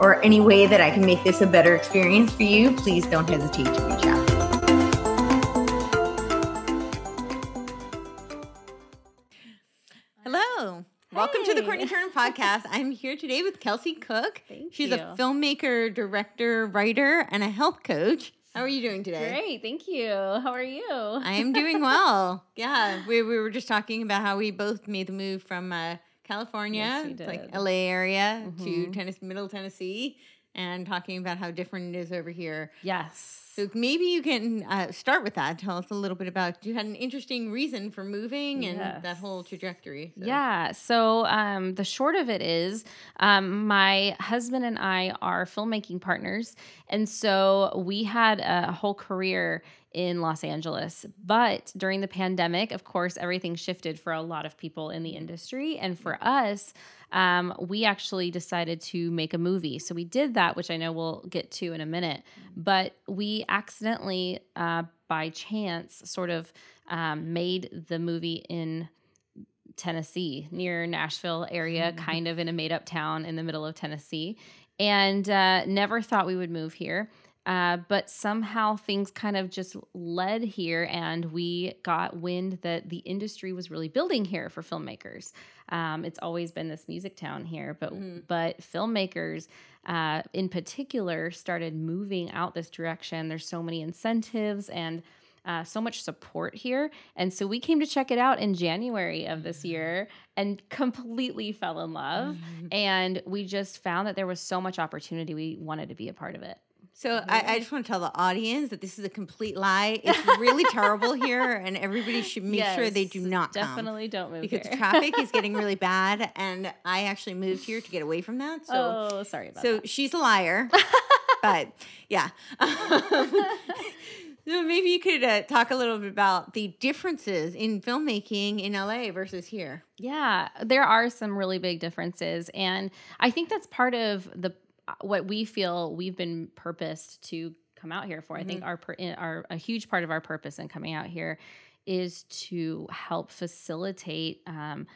or any way that I can make this a better experience for you, please don't hesitate to reach out. Hello. Welcome to the Courtenay Turner podcast. I'm here today with Kelsey Cooke. Thank She's you. a filmmaker, director, writer, and a health coach. How are you doing today? Great, thank you. How are you? I am doing well. Yeah, we, we were just talking about how we both made the move from uh, California, Yes, like. LA area, to Mhm. Tennessee, Middle Tennessee, and talking about how different it is over here. yes. So maybe you can uh, start with that. Tell us a little bit about you had an interesting reason for moving and that whole trajectory. so. Yeah. So um, the short of it is, um, my husband and I are filmmaking partners, and so we had a whole career in Los Angeles. But during the pandemic, of course, everything shifted for a lot of people in the industry, and for us. Um, we actually decided to make a movie. So we did that, which I know we'll get to in a minute. But we accidentally, uh, by chance, sort of um, made the movie in Tennessee, near Nashville area, kind of in a made up town in the middle of Tennessee, and uh, never thought we would move here. Uh, but somehow things kind of just led here, and we got wind that the industry was really building here for filmmakers. Um, it's always been this music town here, but Mhm. but filmmakers uh, in particular started moving out this direction. There's so many incentives and uh, so much support here. And so we came to check it out in January of this year and completely fell in love. And we just found that there was so much opportunity. We wanted to be a part of it. So I, I just want to tell the audience that this is a complete lie. It's really terrible here, and everybody should make sure they do Yes, not come. Definitely don't move because here. traffic is getting really bad and i actually moved here to get away from that so oh, sorry about so that. So she's a liar but yeah so maybe you could uh, talk a little bit about the differences in filmmaking in la versus here Yeah, there are some really big differences, and I think that's part of the Uh, what we feel we've been purposed to come out here for. I think mm-hmm. our eh, our a huge part of our purpose in coming out here is to help facilitate um,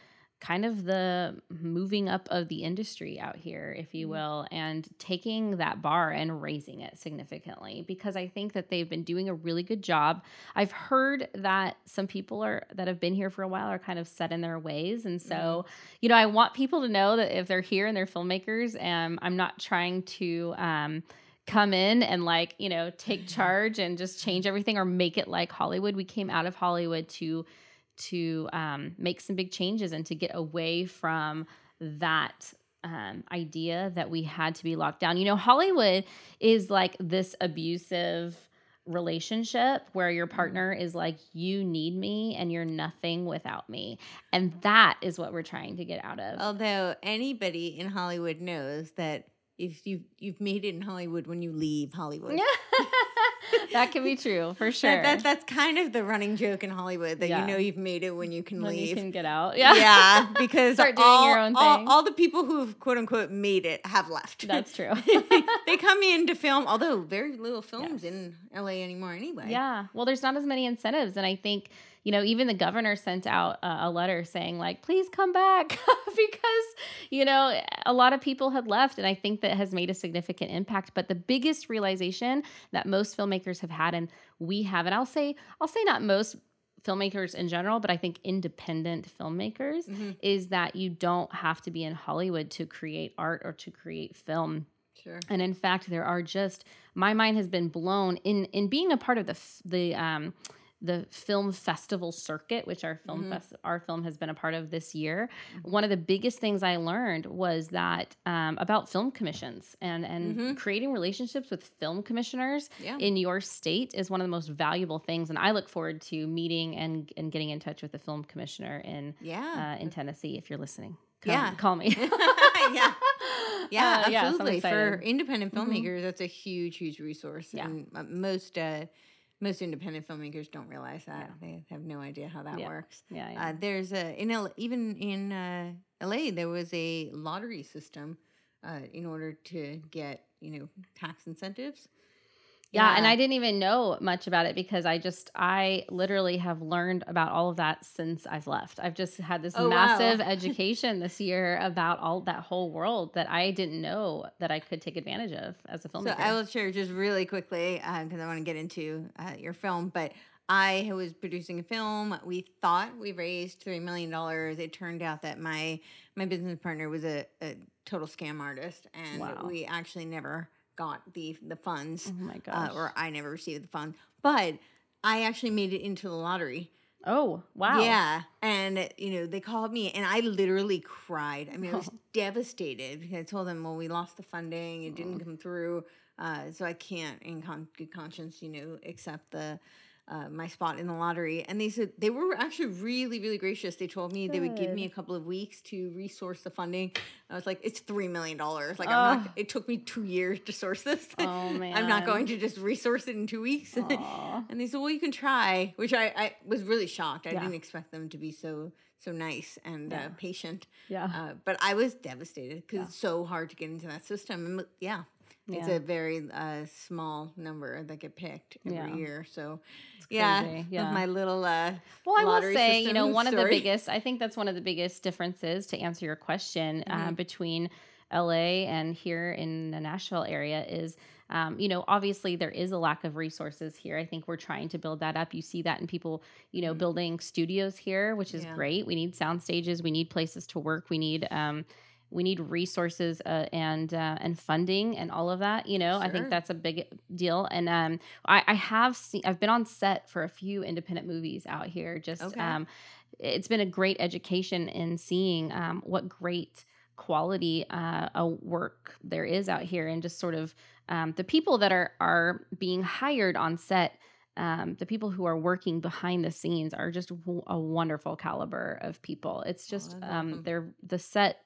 kind of the moving up of the industry out here, if you will, and taking that bar and raising it significantly because I think that they've been doing a really good job. I've heard that some people are that have been here for a while are kind of set in their ways, and so you know I want people to know that if they're here and they're filmmakers, um, I'm not trying to. Um, come in and like you know take charge and just change everything or make it like hollywood we came out of hollywood to to um, make some big changes and to get away from that um, idea that we had to be locked down. You know, Hollywood is like this abusive relationship where your partner is like, you need me and you're nothing without me. And that is what we're trying to get out of. although anybody in hollywood knows that if you you've made it in hollywood when you leave hollywood that can be true for sure. That, that, that's kind of the running joke in Hollywood that Yeah. you know you've made it when you can when leave. you can get out. Yeah. yeah. because Start doing all, your own all- thing. All, the people who've quote unquote made it have left. That's true. they come in to film, although very little films Yes. in LA anymore anyway. Yeah. Well, there's not as many incentives. And I think, you know, even the governor sent out a, a letter saying, like, please come back because, you know, a lot of people had left. And I think that has made a significant impact. But the biggest realization that most filmmakers have had, and we have, and I'll say, I'll say not most filmmakers in general, but I think independent filmmakers, Mhm. is that you don't have to be in Hollywood to create art or to create film. Sure. And in fact, there are just my mind has been blown in in being a part of the the um the film festival circuit, which our film Mhm. fest, our film has been a part of this year. One of the biggest things I learned was that um, about film commissions and and Mhm. creating relationships with film commissioners Yeah. in your state is one of the most valuable things. And I look forward to meeting and and getting in touch with the film commissioner in yeah. uh, in Tennessee if you're listening. Come, Yeah. call me. yeah. yeah, Uh, yeah, absolutely. For excited. independent Mhm. filmmakers, that's a huge, huge resource. Yeah. And uh, most uh, most independent filmmakers don't realize that. Yeah. They have no idea how that Yeah. works. Yeah, yeah. Uh, there's a in L, even in uh, LA there was a lottery system uh, in order to get you know tax incentives. Yeah, and I didn't even know much about it because I just I literally have learned about all of that since I've left. I've just had this Oh, wow. massive education this year about all that whole world that I didn't know that I could take advantage of as a filmmaker. So. I will share just really quickly because I want to get into uh, your film, but. I was producing a film. We thought we raised three million dollars. It turned out that my my business partner was a, a total scam artist, and Wow. we actually never got the the funds, oh my gosh. uh, or I never received the funds. But I actually made it into the lottery. oh, wow. Yeah. And, you know, they called me and I literally cried. I mean, I was devastated because I told them, well, we lost the funding, it didn't come through. Uh, so I can't, in con- good conscience, you know, accept the. Uh, my spot in the lottery, and they said they were actually really, really gracious. They told me they would give me a couple of weeks to resource the funding. I was like, "It's three million dollars. Like, I'm not. It took me two years to source this. Oh man. I'm not going to just resource it in two weeks." And they said, "Well, you can try," which I, I was really shocked. I Yeah. didn't expect them to be so so nice and uh, patient. Yeah. Uh, but I was devastated because Yeah. it's so hard to get into that system. And yeah, it's a very uh, small number that get picked every Yeah. year. So It's yeah, with Yeah. my little uh, Well, I will say, you know, one of the biggest, I think that's one of the biggest differences to answer your question uh, Mhm. between LA and here in the Nashville area is, um, you know, obviously there is a lack of resources here. I think we're trying to build that up. You see that in people, you know, Mhm. building studios here, which is Yeah. great. We need sound stages, we need places to work, we need, um, we need resources uh, and uh, and funding and all of that. You know, I think that's a big deal. And um, I, I have seen, I've been on set for a few independent movies out here. Just Okay. um, it's been a great education in seeing um, what great quality uh, a work there is out here, and just sort of um, the people that are are being hired on set. Um, the people who are working behind the scenes are just w- a wonderful caliber of people. It's just that's um, they're the set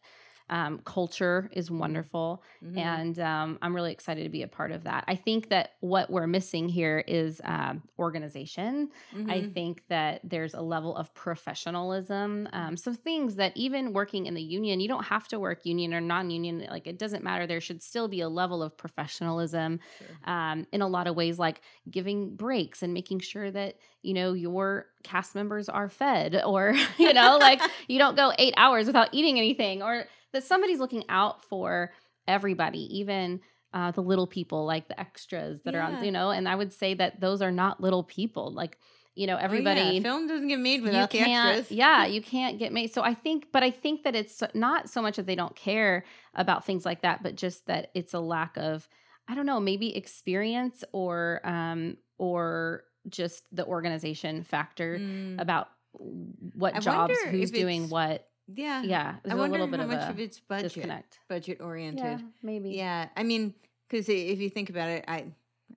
um, culture is wonderful mhm. and um, I'm really excited to be a part of that. I think that what we're missing here is um, organization. I Mhm. think that there's a level of professionalism. Um, some things that even working in the union, you don't have to work union or non-union. Like it doesn't matter. There should still be a level of professionalism Sure. um, in a lot of ways, like giving breaks and making sure that you know your cast members are fed, or you know, like you don't go eight hours without eating anything, or that somebody's looking out for everybody, even uh, the little people, like the extras that are on, you know. And I would say that those are not little people, like you know, Oh, yeah, everybody film doesn't get made without the extras. Yeah, you can't get made. So I think, but I think that it's not so much that they don't care about things like that, but just that it's a lack of, I don't know, maybe experience or um or just the organization factor Mm. about what I jobs, who's doing what. Yeah. Yeah, I wonder little bit how of much a of it's budget disconnect. budget oriented. Yeah, maybe. Yeah, I mean, because if you think about it, I,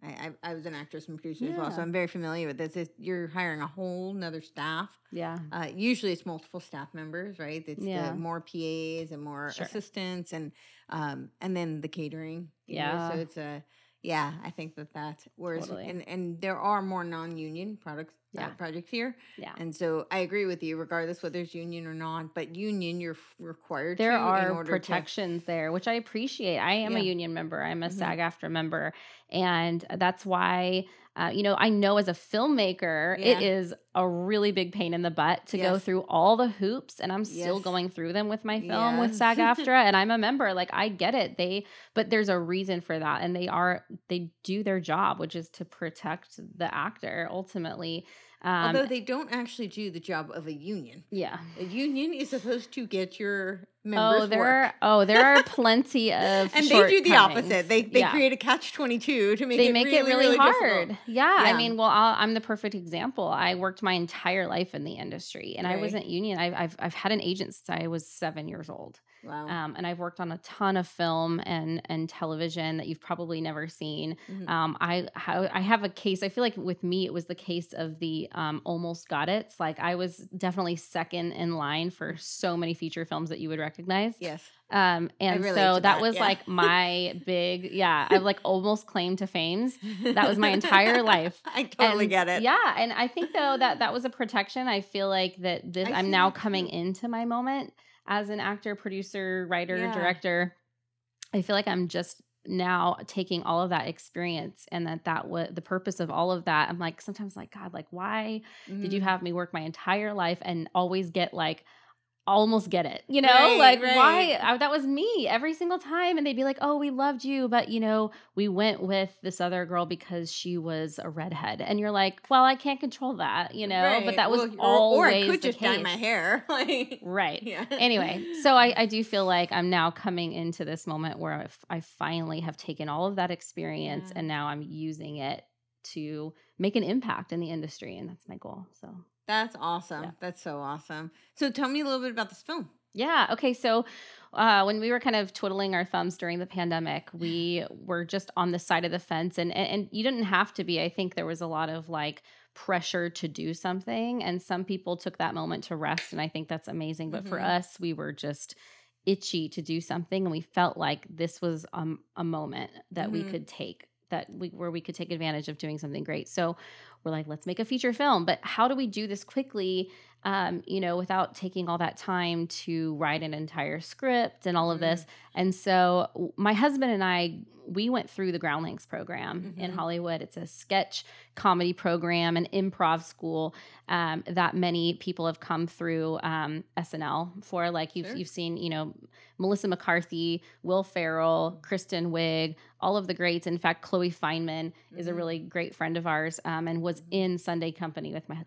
I, I- was an actress and producer as well, so I'm very familiar with this. It's, you're hiring a whole nother staff. Yeah. Uh, usually, it's multiple staff members, right? It's Yeah. the more PAs and more Sure. assistants, and um, and then the catering. you know, Yeah. so it's a yeah. I think that that's whereas Totally. and and there are more non-union products. Uh, Yeah. projects here, Yeah. and so I agree with you, regardless whether it's union or not. But union, you're f- required there to in are order protections there which i appreciate i am Yeah. a union member i'm a Mhm. SAG AFTRA member and that's why uh, you know i know as a filmmaker it Yeah. is a really big pain in the butt to go through all the hoops and i'm still going through them with my film with sag aftra and i'm a member like i get it. They but there's a reason for that and they are they do their job which is to protect the actor ultimately um Although they don't actually do the job of a union. yeah A union is supposed to get your members Oh, there work. are oh, there are plenty of and they do the opposite. They they Yeah. create a catch twenty two to make they it make really, it really, hard. difficult. Yeah, I mean, well, I'll, I'm the perfect example. I worked my entire life in the industry, and I wasn't union. I've, I've I've had an agent since I was seven years old. Wow. Um, and I've worked on a ton of film and and television that you've probably never seen. Mhm. Um, I ha- I have a case. I feel like with me, it was the case of the um, almost got it. Like I was definitely second in line for so many feature films that you would recognize. yes. Um, and so that, that, was yeah. like my big yeah. I've like almost claimed to fames. That was my entire life. I totally And- get it. Yeah, and I think though that that was a protection. I feel like that this I I'm now coming into my moment as an actor, producer, writer, Yeah. director. I feel like I'm just now taking all of that experience and that that was the purpose of all of that. I'm like sometimes like God, like why did you Mhm. have me work my entire life and always get like almost get it you know Right, like right. why I, that was me every single time and they'd be like oh we loved you but you know we went with this other girl because she was a redhead and you're like well i can't control that you know but that was Well, always or, I could just dye case. my hair. like, right yeah. anyway so I, I do feel like i'm now coming into this moment where I've, i finally have taken all of that experience Yeah. and now i'm using it to make an impact in the industry and that's my goal so That's awesome. Yeah. That's so awesome. So tell me a little bit about this film. Yeah. Okay. So uh, when we were kind of twiddling our thumbs during the pandemic, we were just on the side of the fence, and, and and you didn't have to be. I think there was a lot of like pressure to do something, and some people took that moment to rest, and I think that's amazing. But for Mhm. us, we were just itchy to do something, and we felt like this was um, a moment that we Mhm. could take that we where we could take advantage of doing something great. So we're like, let's make a feature film. But how do we do this quickly? Um, you know, without taking all that time to write an entire script and all of this. And so my husband and I, we went through the Groundlings program in Mhm. Hollywood. It's a sketch comedy program, an improv school um, that many people have come through um, SNL for. Like you've Sure. you've seen, you know, Melissa McCarthy, Will Ferrell, Kristen Wiig, all of the greats. In fact, Chloe Fineman is a Mhm. really great friend of ours um, and was in Sunday Company with my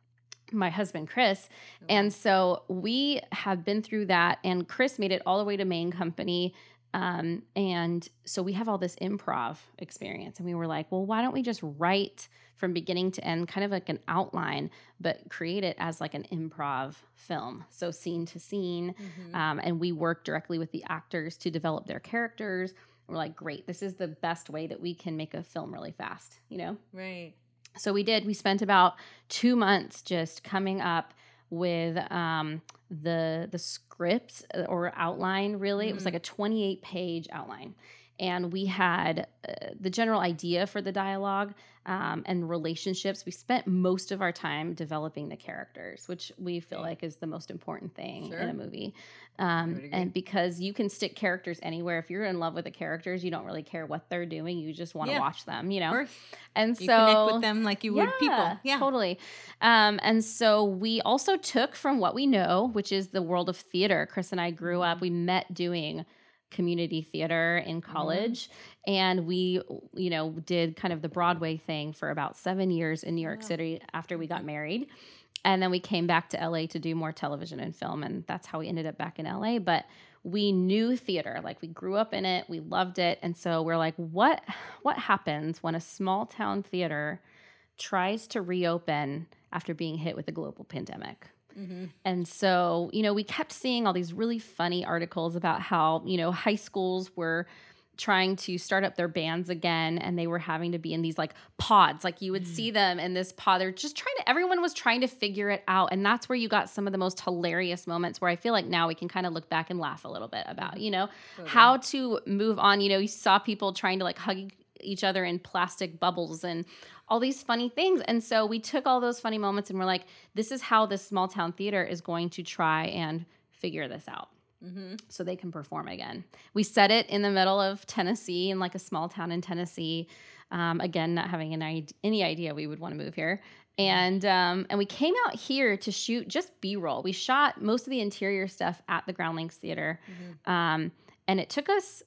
my husband Chris. Oh, And so we have been through that, and Chris made it all the way to main company. Um, and so we have all this improv experience, and we were like, well, why don't we just write from beginning to end, kind of like an outline, but create it as like an improv film, so scene to scene. Mhm. Um, and we work directly with the actors to develop their characters. We're like, great, this is the best way that we can make a film really fast, you know? right. So we did we spent about two months just coming up with um, the the script uh, or outline really. It was like a 28 page outline and we had uh, the general idea for the dialogue um, and relationships we spent most of our time developing the characters which we feel like is the most important thing in a movie um, and because you can stick characters anywhere if you're in love with the characters you don't really care what they're doing you just want to Yeah. watch them you know and You so connect with them like you would people. Yeah. totally. Um, and so we also took from what we know, which is the world of theater. Chris and I grew up. Mhm. We met doing community theater in Mm-hmm. college, and we, you know, did kind of the Broadway thing for about seven years in New York Wow. City after we got married. And then we came back to LA to do more television and film, and that's how we ended up back in LA. But we knew theater, like we grew up in it, we loved it, and so we're like, what what happens when a small town theater tries to reopen after being hit with a global pandemic? Mhm. And so, you know, we kept seeing all these really funny articles about how, you know, high schools were trying to start up their bands again and they were having to be in these like pods. Like you would see them in this pod. They're just trying to, everyone was trying to figure it out. And that's where you got some of the most hilarious moments where I feel like now we can kind of look back and laugh a little bit about, you know, Totally. how to move on. You know, you saw people trying to like hug each other in plastic bubbles and all these funny things. And so we took all those funny moments and we're like, this is how this small town theater is going to try and figure this out Mhm. so they can perform again. We set it in the middle of Tennessee in like a small town in Tennessee. Um, again, not having an any idea we would want to move here. And um, and we came out here to shoot just B roll. We shot most of the interior stuff at the Groundlings Theater, Mhm. um, and it took us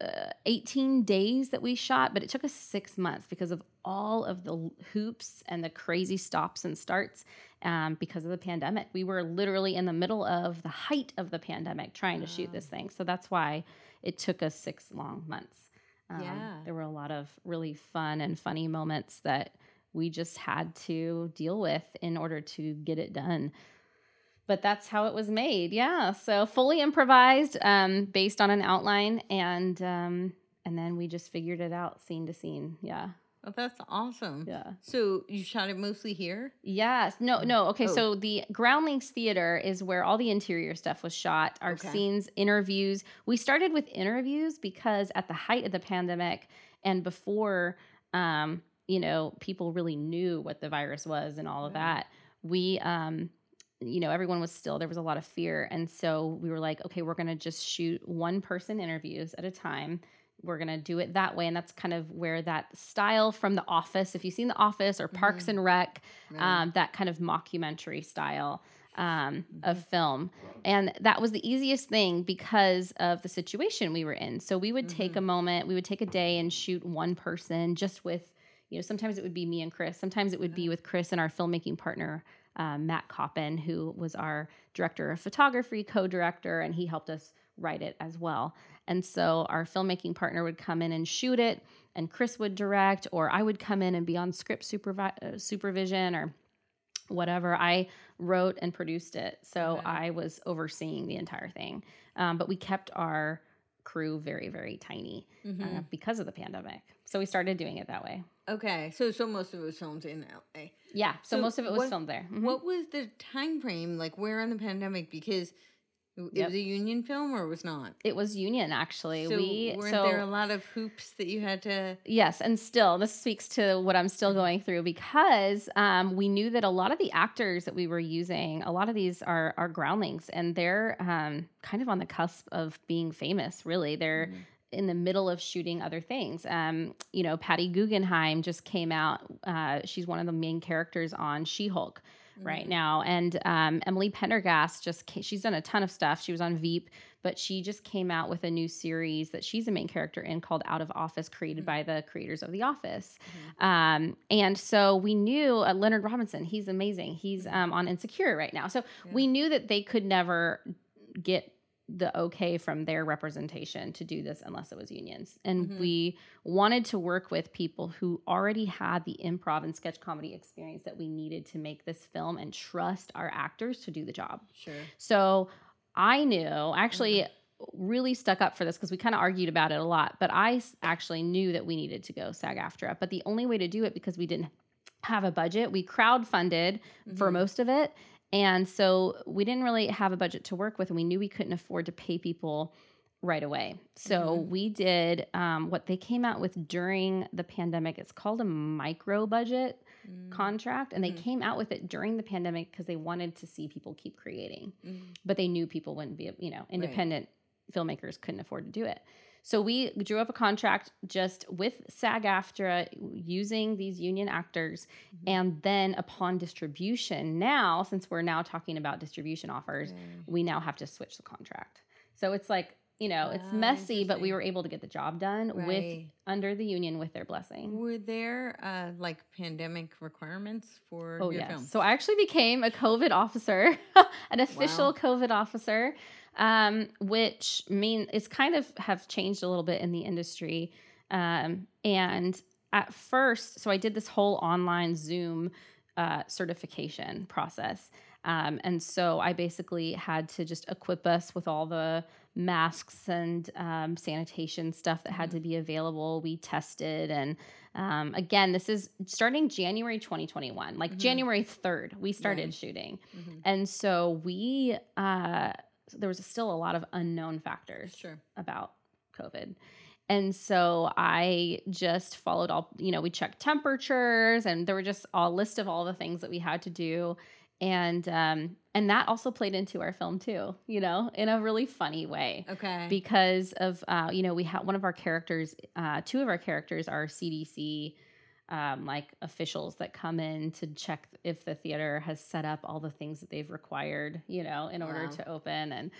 uh, 18 days that we shot, but it took us six months because of all of the hoops and the crazy stops and starts um, because of the pandemic. We were literally in the middle of the height of the pandemic trying to shoot this thing. So that's why it took us six long months. Um, Yeah. There were a lot of really fun and funny moments that we just had to deal with in order to get it done. But that's how it was made. Yeah. So fully improvised, um, based on an outline, and um, and then we just figured it out scene to scene. Yeah. Oh, that's awesome. Yeah. So you shot it mostly here? Yes. No, no. Okay. Oh. So the Groundlings Theater is where all the interior stuff was shot. Our Okay. scenes, interviews. We started with interviews because at the height of the pandemic and before, um, you know, people really knew what the virus was and all of Right. that, we, um, you know, everyone was still, there was a lot of fear. And so we were like, okay, we're going to just shoot one person interviews at a time. We're going to do it that way. And that's kind of where that style from The Office, if you've seen The Office or Parks Mhm. and Rec, Right. um, that kind of mockumentary style um, of Mhm. film. And that was the easiest thing because of the situation we were in. So we would take a moment, we would take a day and shoot one person just with, you know, sometimes it would be me and Chris, sometimes it would be with Chris and our filmmaking partner. Um, Matt Coppin, who was our director of photography, co director, and he helped us write it as well. And so our filmmaking partner would come in and shoot it, and Chris would direct, or I would come in and be on script supervi- uh, supervision or whatever. I wrote and produced it. So Okay. I was overseeing the entire thing. Um, but we kept our crew very, very tiny uh, Mhm. because of the pandemic. So we started doing it that way. Okay, so so most of it was filmed in LA. Yeah. So, So most of it was what- filmed there. Mhm. What was the time frame like? Where in the pandemic? Because it Yep. was a union film or it was not. It was union actually. So we weren't so there a lot of hoops that you had to? Yes, and still, this speaks to what I'm still going through because um, we knew that a lot of the actors that we were using, a lot of these are are groundlings, and they're um, kind of on the cusp of being famous. Really, they're Mhm. In the middle of shooting other things. Um, you know, Patty Guggenheim just came out. Uh, she's one of the main characters on She-Hulk right Mhm. now. And um, Emily Pendergast just ca- she's done a ton of stuff. She was on Veep, but she just came out with a new series that she's a main character in called Out of Office, created Mhm. by the creators of The Office. Mhm. Um, and so we knew uh, Leonard Robinson. He's amazing. He's Mhm. um, on Insecure right now. So Yeah. we knew that they could never get the okay from their representation to do this unless it was unions. And Mhm. we wanted to work with people who already had the improv and sketch comedy experience that we needed to make this film and trust our actors to do the job. Sure. So I knew, actually, really stuck up for this because we kind of argued about it a lot, but I actually knew that we needed to go SAG AFTRA. But the only way to do it because we didn't have a budget, we crowdfunded for Mhm. most of it. And so we didn't really have a budget to work with, and we knew we couldn't afford to pay people right away. So Mhm. we did um, what they came out with during the pandemic. It's called a micro budget Mm. contract, and they Mhm. came out with it during the pandemic because they wanted to see people keep creating Mm. but they knew people wouldn't be, you know, independent filmmakers couldn't afford to do it. So we drew up a contract just with SAG AFTRA using these union actors. Mhm. And then upon distribution, now, since we're now talking about distribution offers, we now have to switch the contract. So it's like, you know, it's Ah, messy, but we were able to get the job done with under the union with their blessing. Were there uh, like pandemic requirements for Oh your yes. film? So I actually became a COVID officer, an official Wow. COVID officer, um, which mean it's kind of have changed a little bit in the industry. Um, and at first, so I did this whole online Zoom uh, certification process. Um, and so I basically had to just equip us with all the masks and um, sanitation stuff that had to be available. We tested. And um, again, this is starting January 2021, like Mhm. January 3rd, we started Right. shooting. Mhm. And so we, uh, there was still a lot of unknown factors Sure. about COVID. And so I just followed all, you know, we checked temperatures and there were just a list of all the things that we had to do. And um and that also played into our film too, you know, in a really funny way. Okay. Because of uh, you know, we had one of our characters, uh, two of our characters are CDC um, like officials that come in to check if the theater has set up all the things that they've required, you know, in order Wow. to open and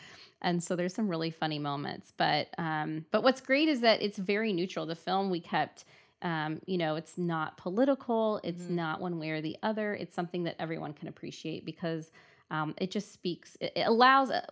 and so there's some really funny moments. But um, but what's great is that it's very neutral. The film we kept, um, you know, it's not political. It's Mhm. not one way or the other. It's something that everyone can appreciate because um, it just speaks. It, it allows. Uh,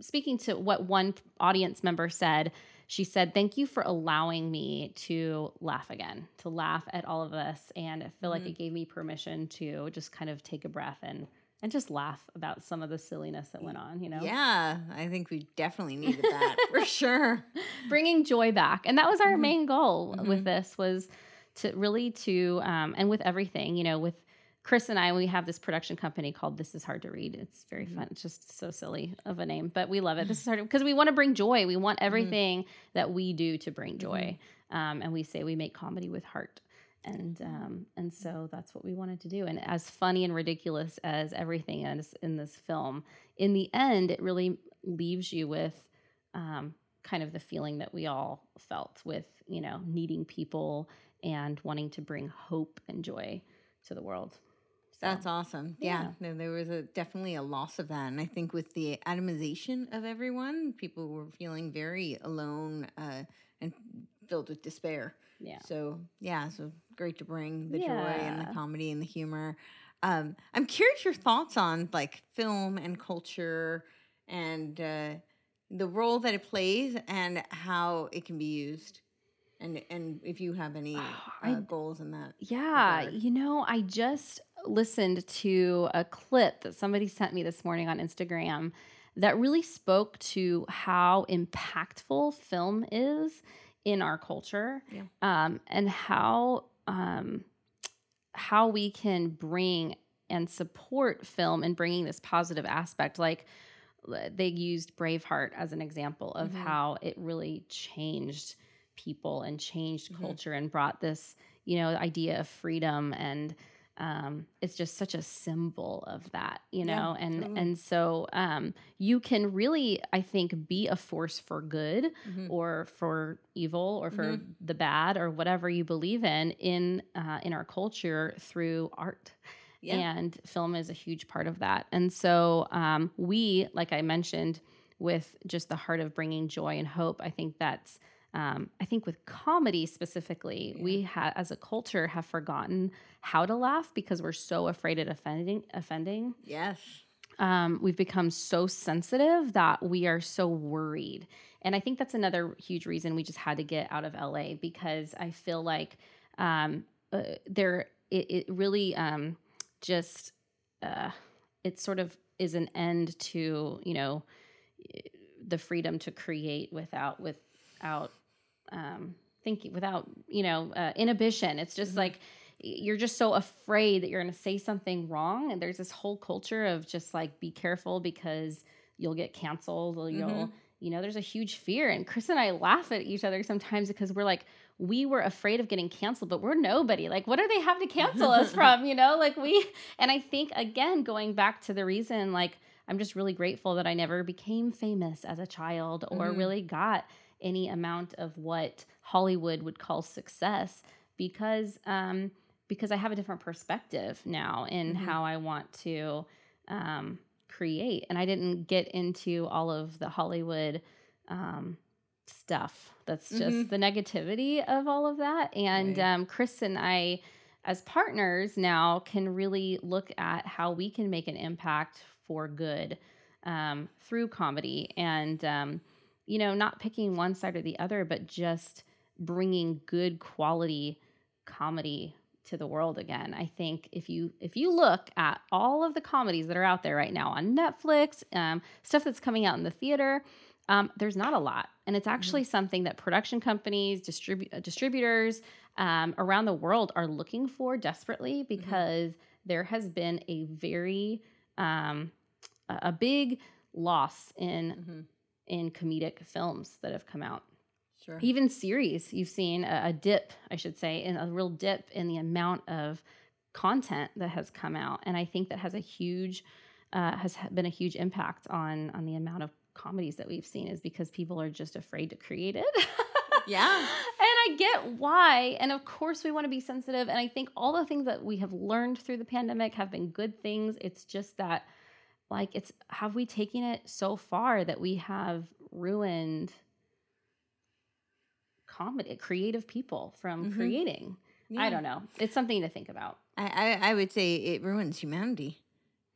speaking to what one audience member said, she said, "Thank you for allowing me to laugh again, to laugh at all of this, and I feel like Mhm. it gave me permission to just kind of take a breath and." and just laugh about some of the silliness that went on, you know? Yeah, I think we definitely needed that for sure. Bringing joy back. And that was our Mhm. main goal Mhm. with this was to really to, um, and with everything, you know, with Chris and I, we have this production company called This Is Hard to Read. It's very Mhm. fun. It's just so silly of a name, but we love it. This is hard because we want to bring joy. We want everything that we do to bring joy. Um, and we say we make comedy with heart. And um, and so that's what we wanted to do. And as funny and ridiculous as everything is in this film, in the end, it really leaves you with um, kind of the feeling that we all felt with you know needing people and wanting to bring hope and joy to the world. That's awesome. Yeah, Yeah. no, there was a definitely a loss of that, and I think with the atomization of everyone, people were feeling very alone uh, and filled with despair. yeah. So yeah, so great to bring the joy and the comedy and the humor. Um, I'm curious your thoughts on like film and culture and uh, the role that it plays and how it can be used, and and if you have any uh, Oh, I- goals in that. Yeah, regard. you know, I just listened to a clip that somebody sent me this morning on Instagram that really spoke to how impactful film is in our culture Yeah. um, and how um, how we can bring and support film in bringing this positive aspect like they used braveheart as an example of Mhm. how it really changed people and changed Mhm. culture and brought this you know idea of freedom and um, it's just such a symbol of that you Yeah, know and totally. and so um, you can really i think be a force for good Mhm. or for evil or for Mhm. the bad or whatever you believe in in uh, in our culture through art Yeah. and film is a huge part of that and so um, we like i mentioned with just the heart of bringing joy and hope i think that's um, i think with comedy specifically Yeah. we ha- as a culture have forgotten how to laugh because we're so afraid of offending offending Yes. um, we've become so sensitive that we are so worried. And I think that's another huge reason we just had to get out of LA because I feel like um, uh, there, it, it really um, just, uh, it sort of is an end to, you know, the freedom to create without, without, um, thinking, without, you know, uh, inhibition. It's just Mhm. like, you're just so afraid that you're going to say something wrong and there's this whole culture of just like be careful because you'll get canceled or you'll Mhm. you know there's a huge fear and chris and i laugh at each other sometimes because we're like we were afraid of getting canceled but we're nobody like what do they have to cancel us from you know like we and i think again going back to the reason like i'm just really grateful that i never became famous as a child or Mhm. really got any amount of what hollywood would call success because um because I have a different perspective now in Mhm. how I want to um, create. And I didn't get into all of the Hollywood um, stuff. That's just Mhm. the negativity of all of that. And Right. um, Chris and I, as partners now, can really look at how we can make an impact for good um, through comedy and, um, you know, not picking one side or the other, but just bringing good quality comedy to the world again. I think if you if you look at all of the comedies that are out there right now on Netflix, um, stuff that's coming out in the theater, um, there's not a lot, and it's actually something that production companies, distribu- uh, distributors um, around the world are looking for desperately because there has been a very um, a big loss in Mhm. In comedic films that have come out. Sure. even series you've seen a, a dip i should say in a real dip in the amount of content that has come out. And i think that has a huge uh, has been a huge impact on on the amount of comedies that we've seen is because people are just afraid to create it. Yeah. and i get why. And of course we want to be sensitive. And i think all the things that we have learned through the pandemic have been good things. It's just that like it's have we taken it so far that we have ruined comedy creative people from Mhm. creating i don't know it's something to think about I, I, I would say it ruins humanity.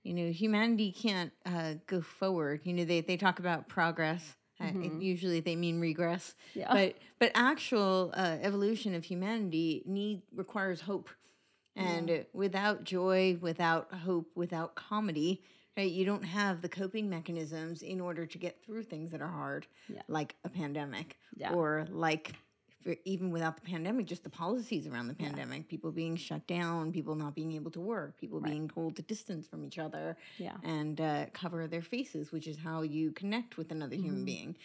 You know, humanity can't uh, go forward. You know, they, they talk about progress. Mhm. usually they mean regress. yeah But but actual uh, evolution of humanity need requires hope. And yeah. without joy, without hope, without comedy, right, you don't have the coping mechanisms in order to get through things that are hard, yeah. like a pandemic yeah. or like even without the pandemic, just the policies around the pandemic, yeah. people being shut down, people not being able to work, people right. being told to distance from each other yeah. and uh, cover their faces, which is how you connect with another mm-hmm. human being.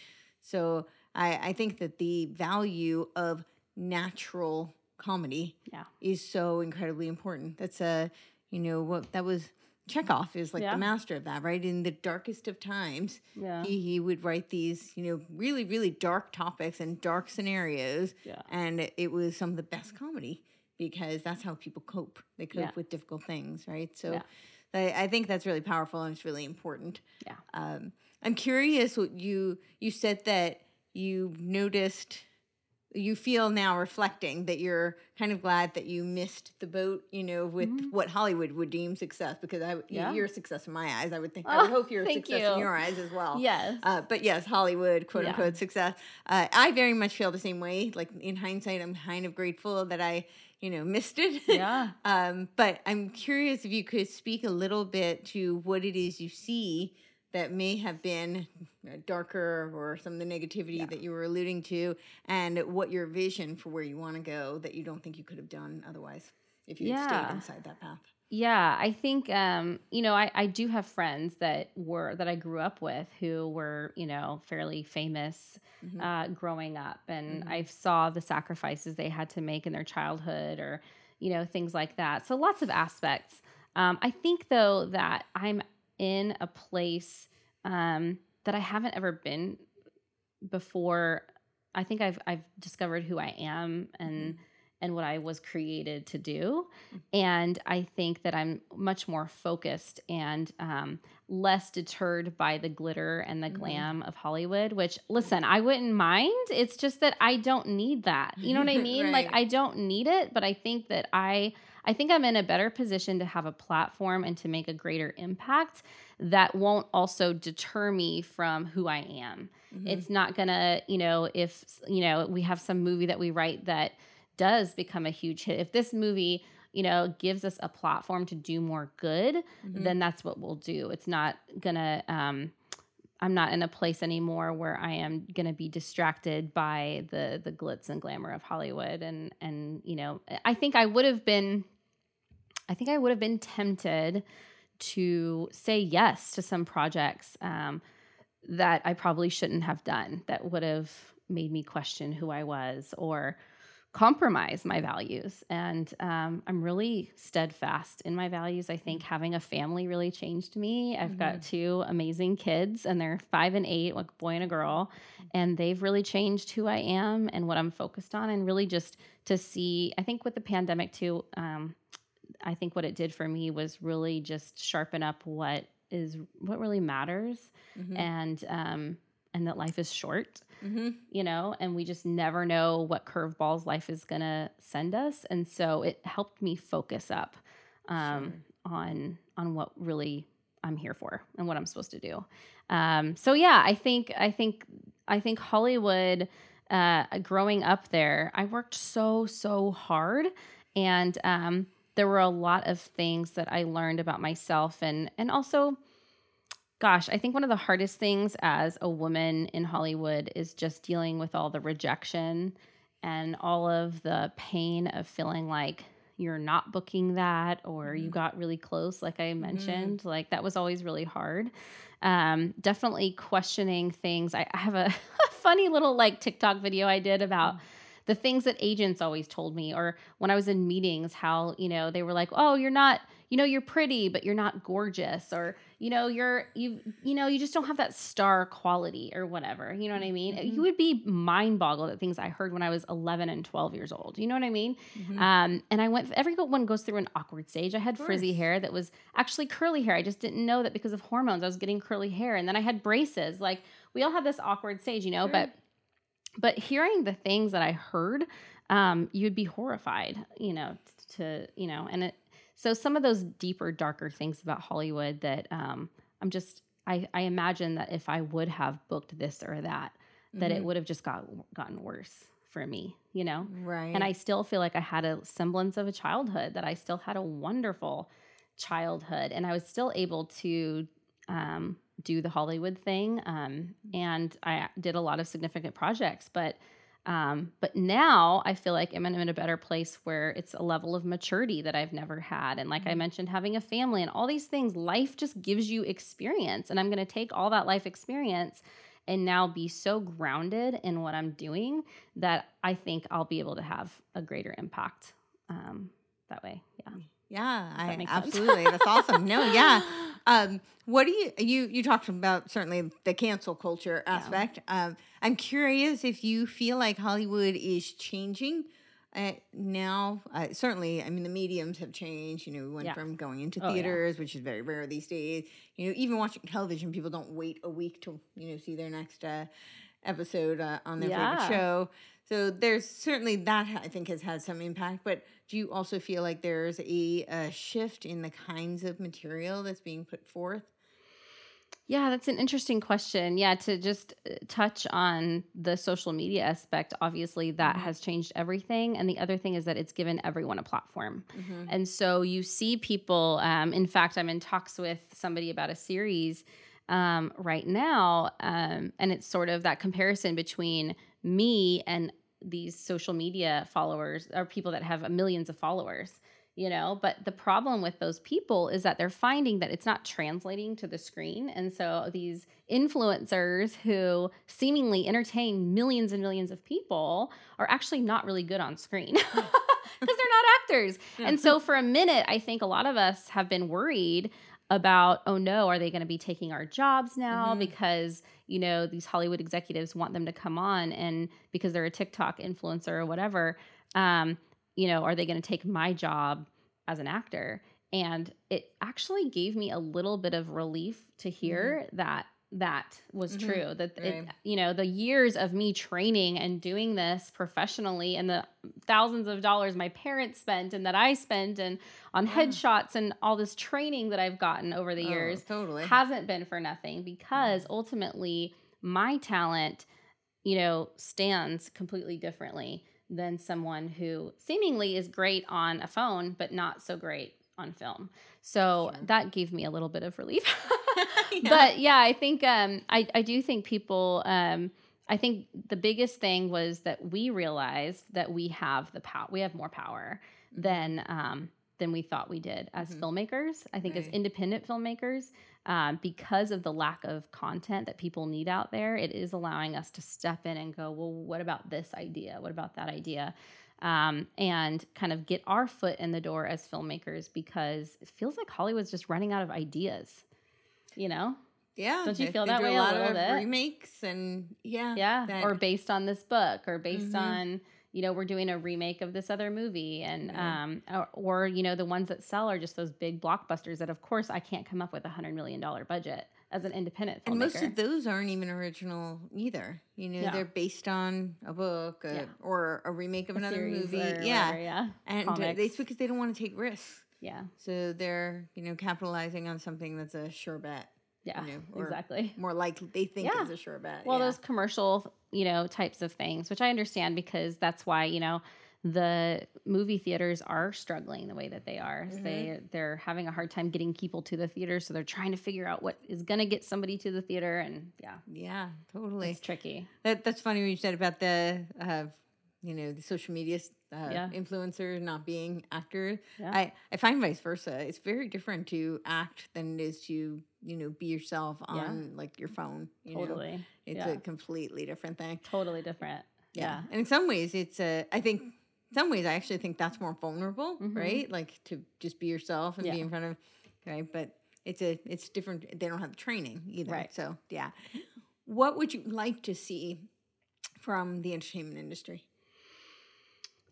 So I, I think that the value of natural comedy yeah. is so incredibly important. That's a, you know, what that was Chekhov is like yeah. the master of that, right? In the darkest of times, yeah. he, he would write these, you know, really, really dark topics and dark scenarios. Yeah. And it was some of the best comedy because that's how people cope. They cope yeah. with difficult things, right? So. I, I, think that's really powerful and it's really important. Yeah. Um, I'm curious what you you said that you noticed you feel now reflecting that you're kind of glad that you missed the boat, you know, with mm-hmm. what Hollywood would deem success because I, yeah. you're a success in my eyes. I would think, oh, I would hope you're a success you. in your eyes as well. Yes. Uh, but yes, Hollywood, quote yeah. unquote success. Uh, I very much feel the same way. Like in hindsight, I'm kind of grateful that I, you know, missed it. Yeah. um, but I'm curious if you could speak a little bit to what it is you see that may have been darker or some of the negativity yeah. that you were alluding to and what your vision for where you want to go that you don't think you could have done otherwise if you yeah. stayed inside that path yeah i think um, you know I, I do have friends that were that i grew up with who were you know fairly famous mm-hmm. uh, growing up and mm-hmm. i saw the sacrifices they had to make in their childhood or you know things like that so lots of aspects um, i think though that i'm in a place um, that I haven't ever been before. I think I've I've discovered who I am and mm-hmm. and what I was created to do, mm-hmm. and I think that I'm much more focused and um, less deterred by the glitter and the mm-hmm. glam of Hollywood. Which listen, I wouldn't mind. It's just that I don't need that. You know what I mean? right. Like I don't need it, but I think that I I think I'm in a better position to have a platform and to make a greater impact that won't also deter me from who I am. Mm-hmm. It's not gonna, you know, if, you know, we have some movie that we write that does become a huge hit, if this movie, you know, gives us a platform to do more good, mm-hmm. then that's what we'll do. It's not gonna, um, I'm not in a place anymore where I am going to be distracted by the the glitz and glamour of Hollywood and and you know I think I would have been I think I would have been tempted to say yes to some projects um, that I probably shouldn't have done that would have made me question who I was or compromise my values. And um, I'm really steadfast in my values. I think having a family really changed me. I've mm-hmm. got two amazing kids, and they're five and eight, like a boy and a girl. And they've really changed who I am and what I'm focused on. And really just to see, I think with the pandemic too, um, I think what it did for me was really just sharpen up what is what really matters mm-hmm. and um and that life is short mm-hmm. you know and we just never know what curveballs life is gonna send us and so it helped me focus up um sure. on on what really i'm here for and what i'm supposed to do um so yeah i think i think i think hollywood uh growing up there i worked so so hard and um there were a lot of things that I learned about myself and and also gosh, I think one of the hardest things as a woman in Hollywood is just dealing with all the rejection and all of the pain of feeling like you're not booking that or mm-hmm. you got really close like i mm-hmm. mentioned mm-hmm. like that was always really hard um, definitely questioning things I, I have a, a, funny little like tiktok video i did about mm-hmm the things that agents always told me or when I was in meetings how, you know, they were like, "Oh, you're not, you know, you're pretty, but you're not gorgeous." Or, you know, you're you you know, you just don't have that star quality or whatever. You know what I mean? Mm-hmm. You would be mind-boggled at things I heard when I was 11 and 12 years old. You know what I mean? Mm-hmm. Um, and I went everyone goes through an awkward stage. I had frizzy hair that was actually curly hair. I just didn't know that because of hormones I was getting curly hair and then I had braces. Like we all have this awkward stage, you know, sure. but but hearing the things that I heard, um, you'd be horrified, you know, to, you know, and it, so some of those deeper, darker things about Hollywood that um, I'm just, I, I imagine that if I would have booked this or that, that mm-hmm. it would have just got gotten worse. for me, you know? Right. And I still feel like I had a semblance of a childhood, that I still had a wonderful childhood. And I was still able to um, do the Hollywood thing. Um, and I did a lot of significant projects. But um, but now I feel like I'm in, a better place where it's a level of maturity that I've never had. And like I mentioned, having a family and all these things, life just gives you experience. And I'm going to take all that life experience and now be so grounded in what I'm doing that I think I'll be able to have a greater impact um, that way. Yeah. Yeah, I absolutely. That's awesome. No, yeah. Um, what do you you you talked about certainly the cancel culture aspect. Um, I'm curious if you feel like Hollywood is changing uh, now. Uh, certainly, I mean the mediums have changed. You know, we went Yeah. from going into Oh, yeah. theaters, which is very rare these days. You know, even watching television, people don't wait a week to you know see their next uh, episode uh, on their Yeah. favorite show. So there's certainly that I think has had some impact. But do you also feel like there's a, a shift in the kinds of material that's being put forth? Yeah, that's an interesting question. Yeah, to just uh, touch on the social media aspect, obviously that Mhm. has changed everything. And the other thing is that it's given everyone a platform. Mm-hmm. And so you see people, um, in fact, I'm in talks with somebody about a series um, right now. Um, and it's sort of that comparison between me and these social media followers or people that have uh, millions of followers you know? But the problem with those people is that they're finding that it's not translating to the screen. And so these influencers who seemingly entertain millions and millions of people are actually not really good on screen because they're not actors. And so for a minute i think a lot of us have been worried about oh no are they going to be taking our jobs now Mhm. because you know these hollywood executives want them to come on and because they're a tiktok influencer or whatever um, you know are they going to take my job as an actor and it actually gave me a little bit of relief to hear that that was Mhm. true that it, Right. you know the years of me training and doing this professionally and the thousands of dollars my parents spent and that I spent and on Yeah. headshots and all this training that I've gotten over the Oh, years totally. hasn't been for nothing because ultimately my talent you know stands completely differently than someone who seemingly is great on a phone but not so great on film so Sure. that gave me a little bit of relief Yeah. but yeah i think um i i do think people um i think the biggest thing was that we realized that we have the power we have more power Mm-hmm. than um than we thought we did as Mhm. filmmakers i think as independent filmmakers um, because of the lack of content that people need out there it is allowing us to step in and go well what about this idea what about that idea um, and kind of get our foot in the door as filmmakers because it feels like hollywood's just running out of ideas you know yeah. Don't you feel that way a a lot little of bit? remakes and yeah. yeah that- or based on this book or based Mhm. on you know we're doing a remake of this other movie and um or, or you know the ones that sell are just those big blockbusters that of course i can't come up with a hundred million dollar budget as an independent filmmaker And most of those aren't even original either. You know, Yeah. they're based on a book uh, Yeah. or a remake of A another movie. Yeah. whatever, yeah And uh, they, it's because they don't want to take risks. yeah So they're, you know, capitalizing on something that's a sure bet. yeah know, or- exactly More likely they think Yeah. is a sure bet. well yeah. those commercial you know types of things which i understand because that's why you know the movie theaters are struggling the way that they are Mhm. they they're having a hard time getting people to the theater so they're trying to figure out what is going to get somebody to the theater and yeah Yeah, totally. it's tricky That that's funny when you said about the uh, you know the social media uh, Yeah. influencers not being actors. Yeah. I I find vice versa. It's very different to act than it is to you know be yourself on Yeah. like your phone. You know? totally it's yeah. a completely different thing. totally different Yeah. and in some ways, it's a. I think in some ways I actually think that's more vulnerable, Mhm. right? Like to just be yourself and be in front of, right? But it's a it's different. They don't have training either. Right. So yeah, what would you like to see from the entertainment industry?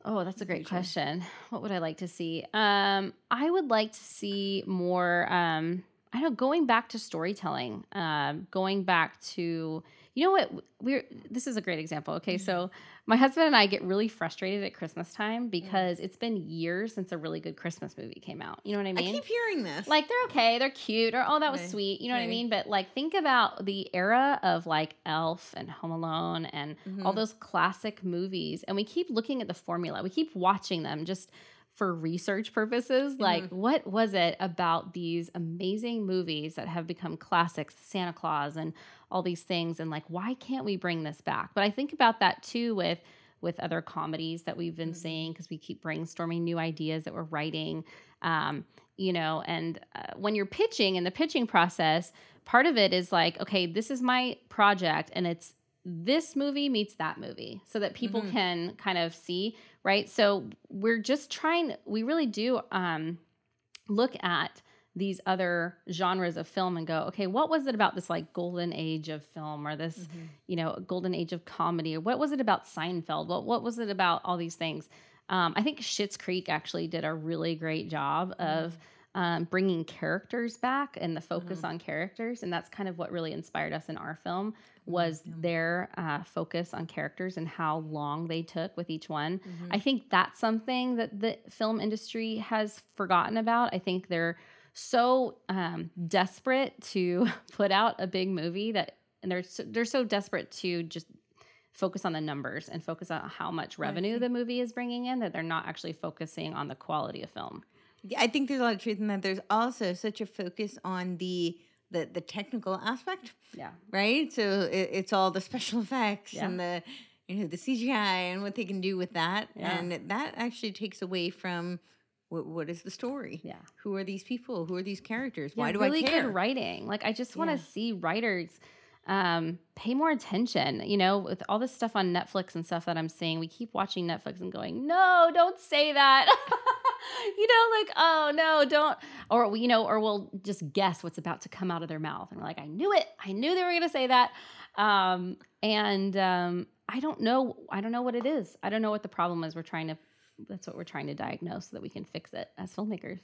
Oh, that's a great question. What would I like to see? Um, I would like to see more um, I know going back to storytelling, um, going back to you know what we're this is a great example. Okay, so my husband and I get really frustrated at Christmas time because it's been years since a really good Christmas movie came out. You know what I mean? I keep hearing this. like they're okay, they're cute, or oh that was Right, sweet. You know what I mean? But like think about the era of like Elf and Home Alone and all Mhm. those classic movies, and we keep looking at the formula. We keep watching them just for research purposes. Like, Mm-hmm. what was it about these amazing movies that have become classics, Santa Claus and all these things, and like, why can't we bring this back? But I think about that too with with other comedies that we've been Mhm. seeing because we keep brainstorming new ideas that we're writing. Um, you know, and uh, when you're pitching in the pitching process, part of it is like, okay, this is my project, and it's this movie meets that movie so that people Mhm. can kind of see right? So we're just trying we really do um look at these other genres of film and go okay what was it about this like golden age of film or this Mhm. you know golden age of comedy? Or what was it about seinfeld? What, what was it about all these things? Um, i think Schitt's creek actually did a really great job of um, bringing characters back and the focus on characters and that's kind of what really inspired us in our film was Yeah. their uh, focus on characters and how long they took with each one. Mhm. i think that's something that the film industry has forgotten about. I think they're so um, desperate to put out a big movie that and they're so, they're so desperate to just focus on the numbers and focus on how much revenue the movie is bringing in that they're not actually focusing on the quality of film I think there's a lot of truth in that. There's also such a focus on the the, the technical aspect, yeah right? So it, it's all the special effects Yeah. and the you know the CGI and what they can do with that, Yeah. and that actually takes away from what, what is the story? yeah Who are these people? Who are these characters? Yeah, Why do really I care? good writing. Like I just want to see writers um, pay more attention. You know, with all this stuff on Netflix and stuff that I'm seeing, we keep watching Netflix and going, "No, don't say that." you know, like, "Oh no, don't," or you know, or we'll just guess what's about to come out of their mouth, and we're like, "I knew it. I knew they were going to say that." Um, and um, I don't know. I don't know what it is. I don't know what the problem is. We're trying to. That's what we're trying to diagnose so that we can fix it as filmmakers.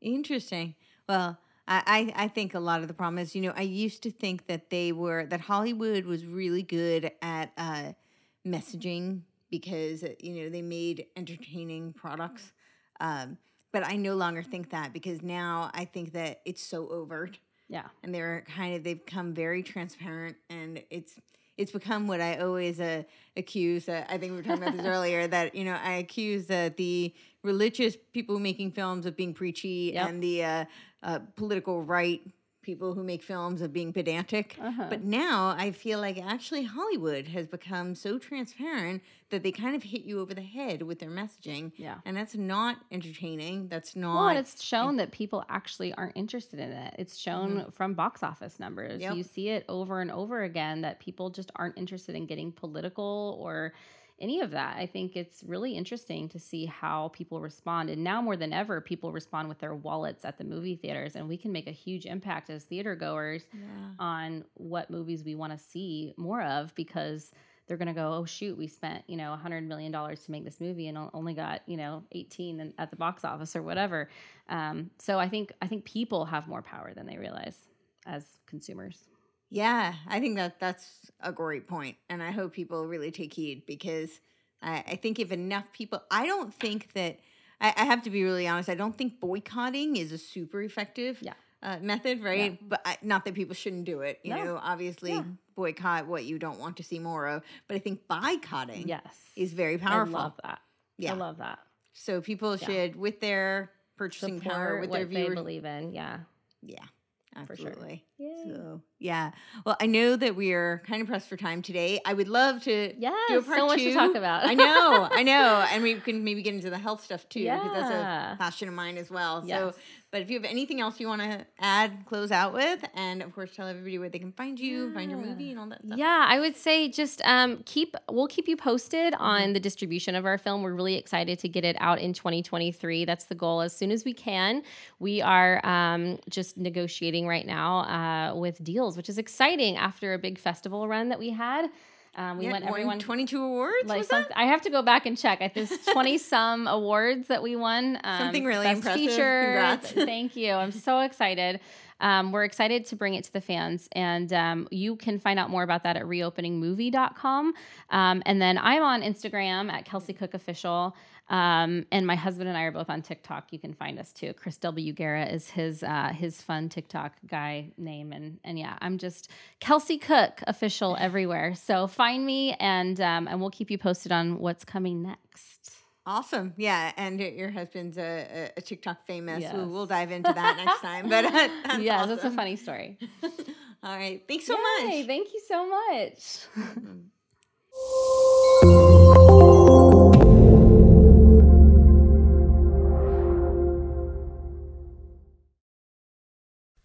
Interesting. Well, I, I think a lot of the problem is, you know, I used to think that they were that Hollywood was really good at uh, messaging because you know they made entertaining products, um, but I no longer think that because now I think that it's so overt Yeah. and they're kind of they've come very transparent and it's it's become what I always uh, accuse. Uh, I think we were talking about this earlier that you know I accuse uh, the religious people making films of being preachy Yep. and the uh, uh, political right people who make films of being pedantic. Uh-huh. But now I feel like actually Hollywood has become so transparent that they kind of hit you over the head with their messaging, Yeah. and that's not entertaining. That's not. Well, it's shown that people actually aren't interested in it. It's shown from box office numbers. Mm-hmm. Yep. You see it over and over again that people just aren't interested in getting political or any of that. I think it's really interesting to see how people respond. And now more than ever, people respond with their wallets at the movie theaters, and we can make a huge impact as theater goers yeah. on what movies we want to see more of because they're going to go, oh shoot, we spent you know a hundred million dollars to make this movie and only got you know eighteen at the box office or whatever. Um, so I think I think people have more power than they realize as consumers. Yeah, I think that that's a great point, and I hope people really take heed because I, I think if enough people, I don't think that I, I have to be really honest. I don't think boycotting is a super effective Yeah. uh, method, right? Yeah. But I, not that people shouldn't do it. You No. know, obviously Yeah. boycott what you don't want to see more of, but I think boycotting Yes, is very powerful. I love that. yeah, I love that. so people should with their purchasing power, with what their they viewers, believe in. Yeah, yeah, For sure. absolutely. Yay. So yeah. Well, I know that we are kind of pressed for time today. I would love to yeah. do a part so much two. to talk about. I know, I know, and we can maybe get into the health stuff too because that's a passion of mine as well. So, Yes. But if you have anything else you want to add, close out with, and of course tell everybody where they can find you, find your movie, and all that stuff. Yeah, I would say just um, keep. We'll keep you posted on the distribution of our film. We're really excited to get it out in 2023. That's the goal as soon as we can. We are um, just negotiating right now uh, with deals, which is exciting after a big festival run that we had. Um, we Yeah, won everyone 22 awards. like was some? I have to go back and check. I There's 20 some awards that we won. Um, Something really Best impressive. Feature. Congrats. Thank you. I'm so excited. um, we're excited to bring it to the fans. And um, you can find out more about that at reopeningmovie.com. Um, and then I'm on Instagram at Kelsey Cooke Official. Um, and my husband and I are both on TikTok. You can find us too. Chris W. Guerra is his uh, his fun TikTok guy name, and and yeah, I'm just Kelsey Cooke official everywhere. So find me, and um, and we'll keep you posted on what's coming next. Awesome. Yeah. And your husband's a, a TikTok famous. Yes. We'll, we'll, dive into that next time. But that's yeah, awesome. that's a funny story. All right. Thanks so Yay, much. Thank you so much.